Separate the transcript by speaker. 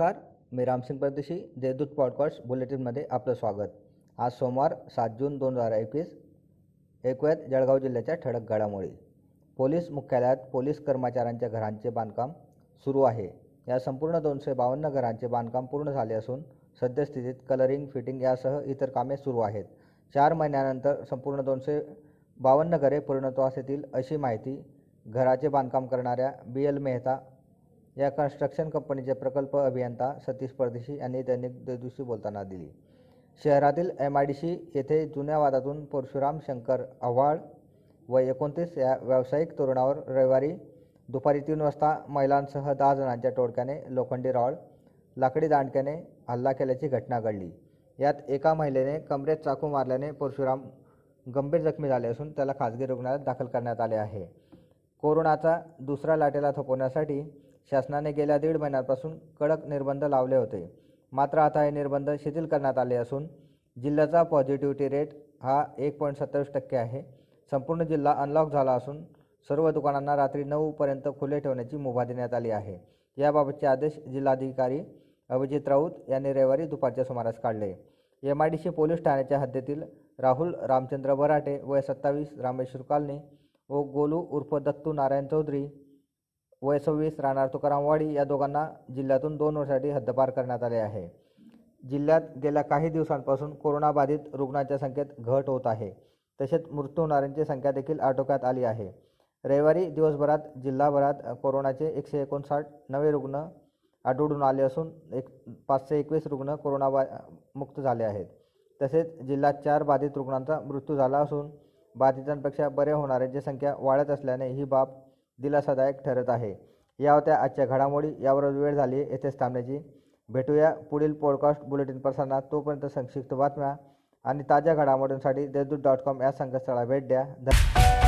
Speaker 1: नमस्कार मी रामसिंग परदेशी देवदूत पॉडकास्ट बुलेटिनमध्ये आपलं स्वागत. आज सोमवार सात जून दोन हजार एकवीस ऐकूयात जळगाव जिल्ह्याच्या ठळक घडामोडी. पोलीस मुख्यालयात पोलीस कर्मचाऱ्यांच्या घरांचे बांधकाम सुरू आहे. या संपूर्ण दोनशे बावन्न घरांचे बांधकाम पूर्ण झाले असून सद्यस्थितीत कलरिंग फिटिंग यासह इतर कामे सुरू आहेत. चार महिन्यानंतर संपूर्ण दोनशे बावन्न घरे पूर्णत्वास येतील अशी माहिती घराचे बांधकाम करणाऱ्या बी एल मेहता या कन्स्ट्रक्शन कंपनीचे प्रकल्प अभियंता सतीश परदेशी यांनी दैनिक देवदूतशी बोलताना दिली. शहरातील एम आय डी सी येथे जुन्या वादातून परशुराम शंकर आव्हाड व एकोणतीस या व्यावसायिक तरुणावर रविवारी दुपारी तीन वाजता महिलांसह दहा जणांच्या टोळक्याने लोखंडी रॉड लाकडी दांडक्याने हल्ला केल्याची घटना घडली. यात एका महिलेने कमरेत चाकू मारल्याने परशुराम गंभीर जखमी झाले असून त्याला खाजगी रुग्णालयात दाखल करण्यात आले आहे. कोरोनाचा दुसऱ्या लाटेला थोपवण्यासाठी शासनाने गेल्या दीड महिन्यांपासून कडक निर्बंध लावले होते. मात्र आता हे निर्बंध शिथिल करण्यात आले असून जिल्ह्याचा पॉझिटिव्हिटी रेट हा एक पॉईंट सत्तावीस टक्के आहे. संपूर्ण जिल्हा अनलॉक झाला असून सर्व दुकानांना रात्री नऊपर्यंत खुले ठेवण्याची मुभा देण्यात आली आहे. याबाबतचे आदेश जिल्हाधिकारी अभिजित राऊत यांनी रविवारी दुपारच्या सुमारास काढले. M I D C police ठाण्याच्या हद्दीतील राहुल रामचंद्र बराटे वय सत्तावीस रामेश्वर कॉलनी व गोलू उर्फ दत्तू नारायण चौधरी वय सव्वीस राहणार तुकारामवाडी या दोघांना जिल्ह्यातून दोन वर्षासाठी हद्दपार करण्यात आले आहे. जिल्ह्यात गेल्या काही दिवसांपासून कोरोनाबाधित रुग्णांच्या संख्येत घट होत आहे. तसेच मृत्यू होणाऱ्यांची संख्या देखील आटोक्यात आली आहे. रविवारी दिवसभरात जिल्हाभरात कोरोनाचे एकशे एकोणसाठ नवे रुग्ण आढळून आले असून एक पाचशे एकवीस रुग्ण कोरोनाबा मुक्त झाले आहेत. तसेच जिल्ह्यात चार बाधित रुग्णांचा मृत्यू झाला असून बाधितांपेक्षा बरे होणाऱ्यांची संख्या वाढत असल्याने ही बाब दिलासादायक ठरत आहे. या होत्या आजच्या घडामोडी. यावर वेळ झाली. येथेच थांबण्याची. भेटूया पुढील पॉडकास्ट बुलेटिन प्रसारणात. तोपर्यंत संक्षिप्त बातम्या आणि ताज्या घडामोडींसाठी देशदूत डॉट कॉम या संकेतस्थळाला भेट द्या. धन्यवाद.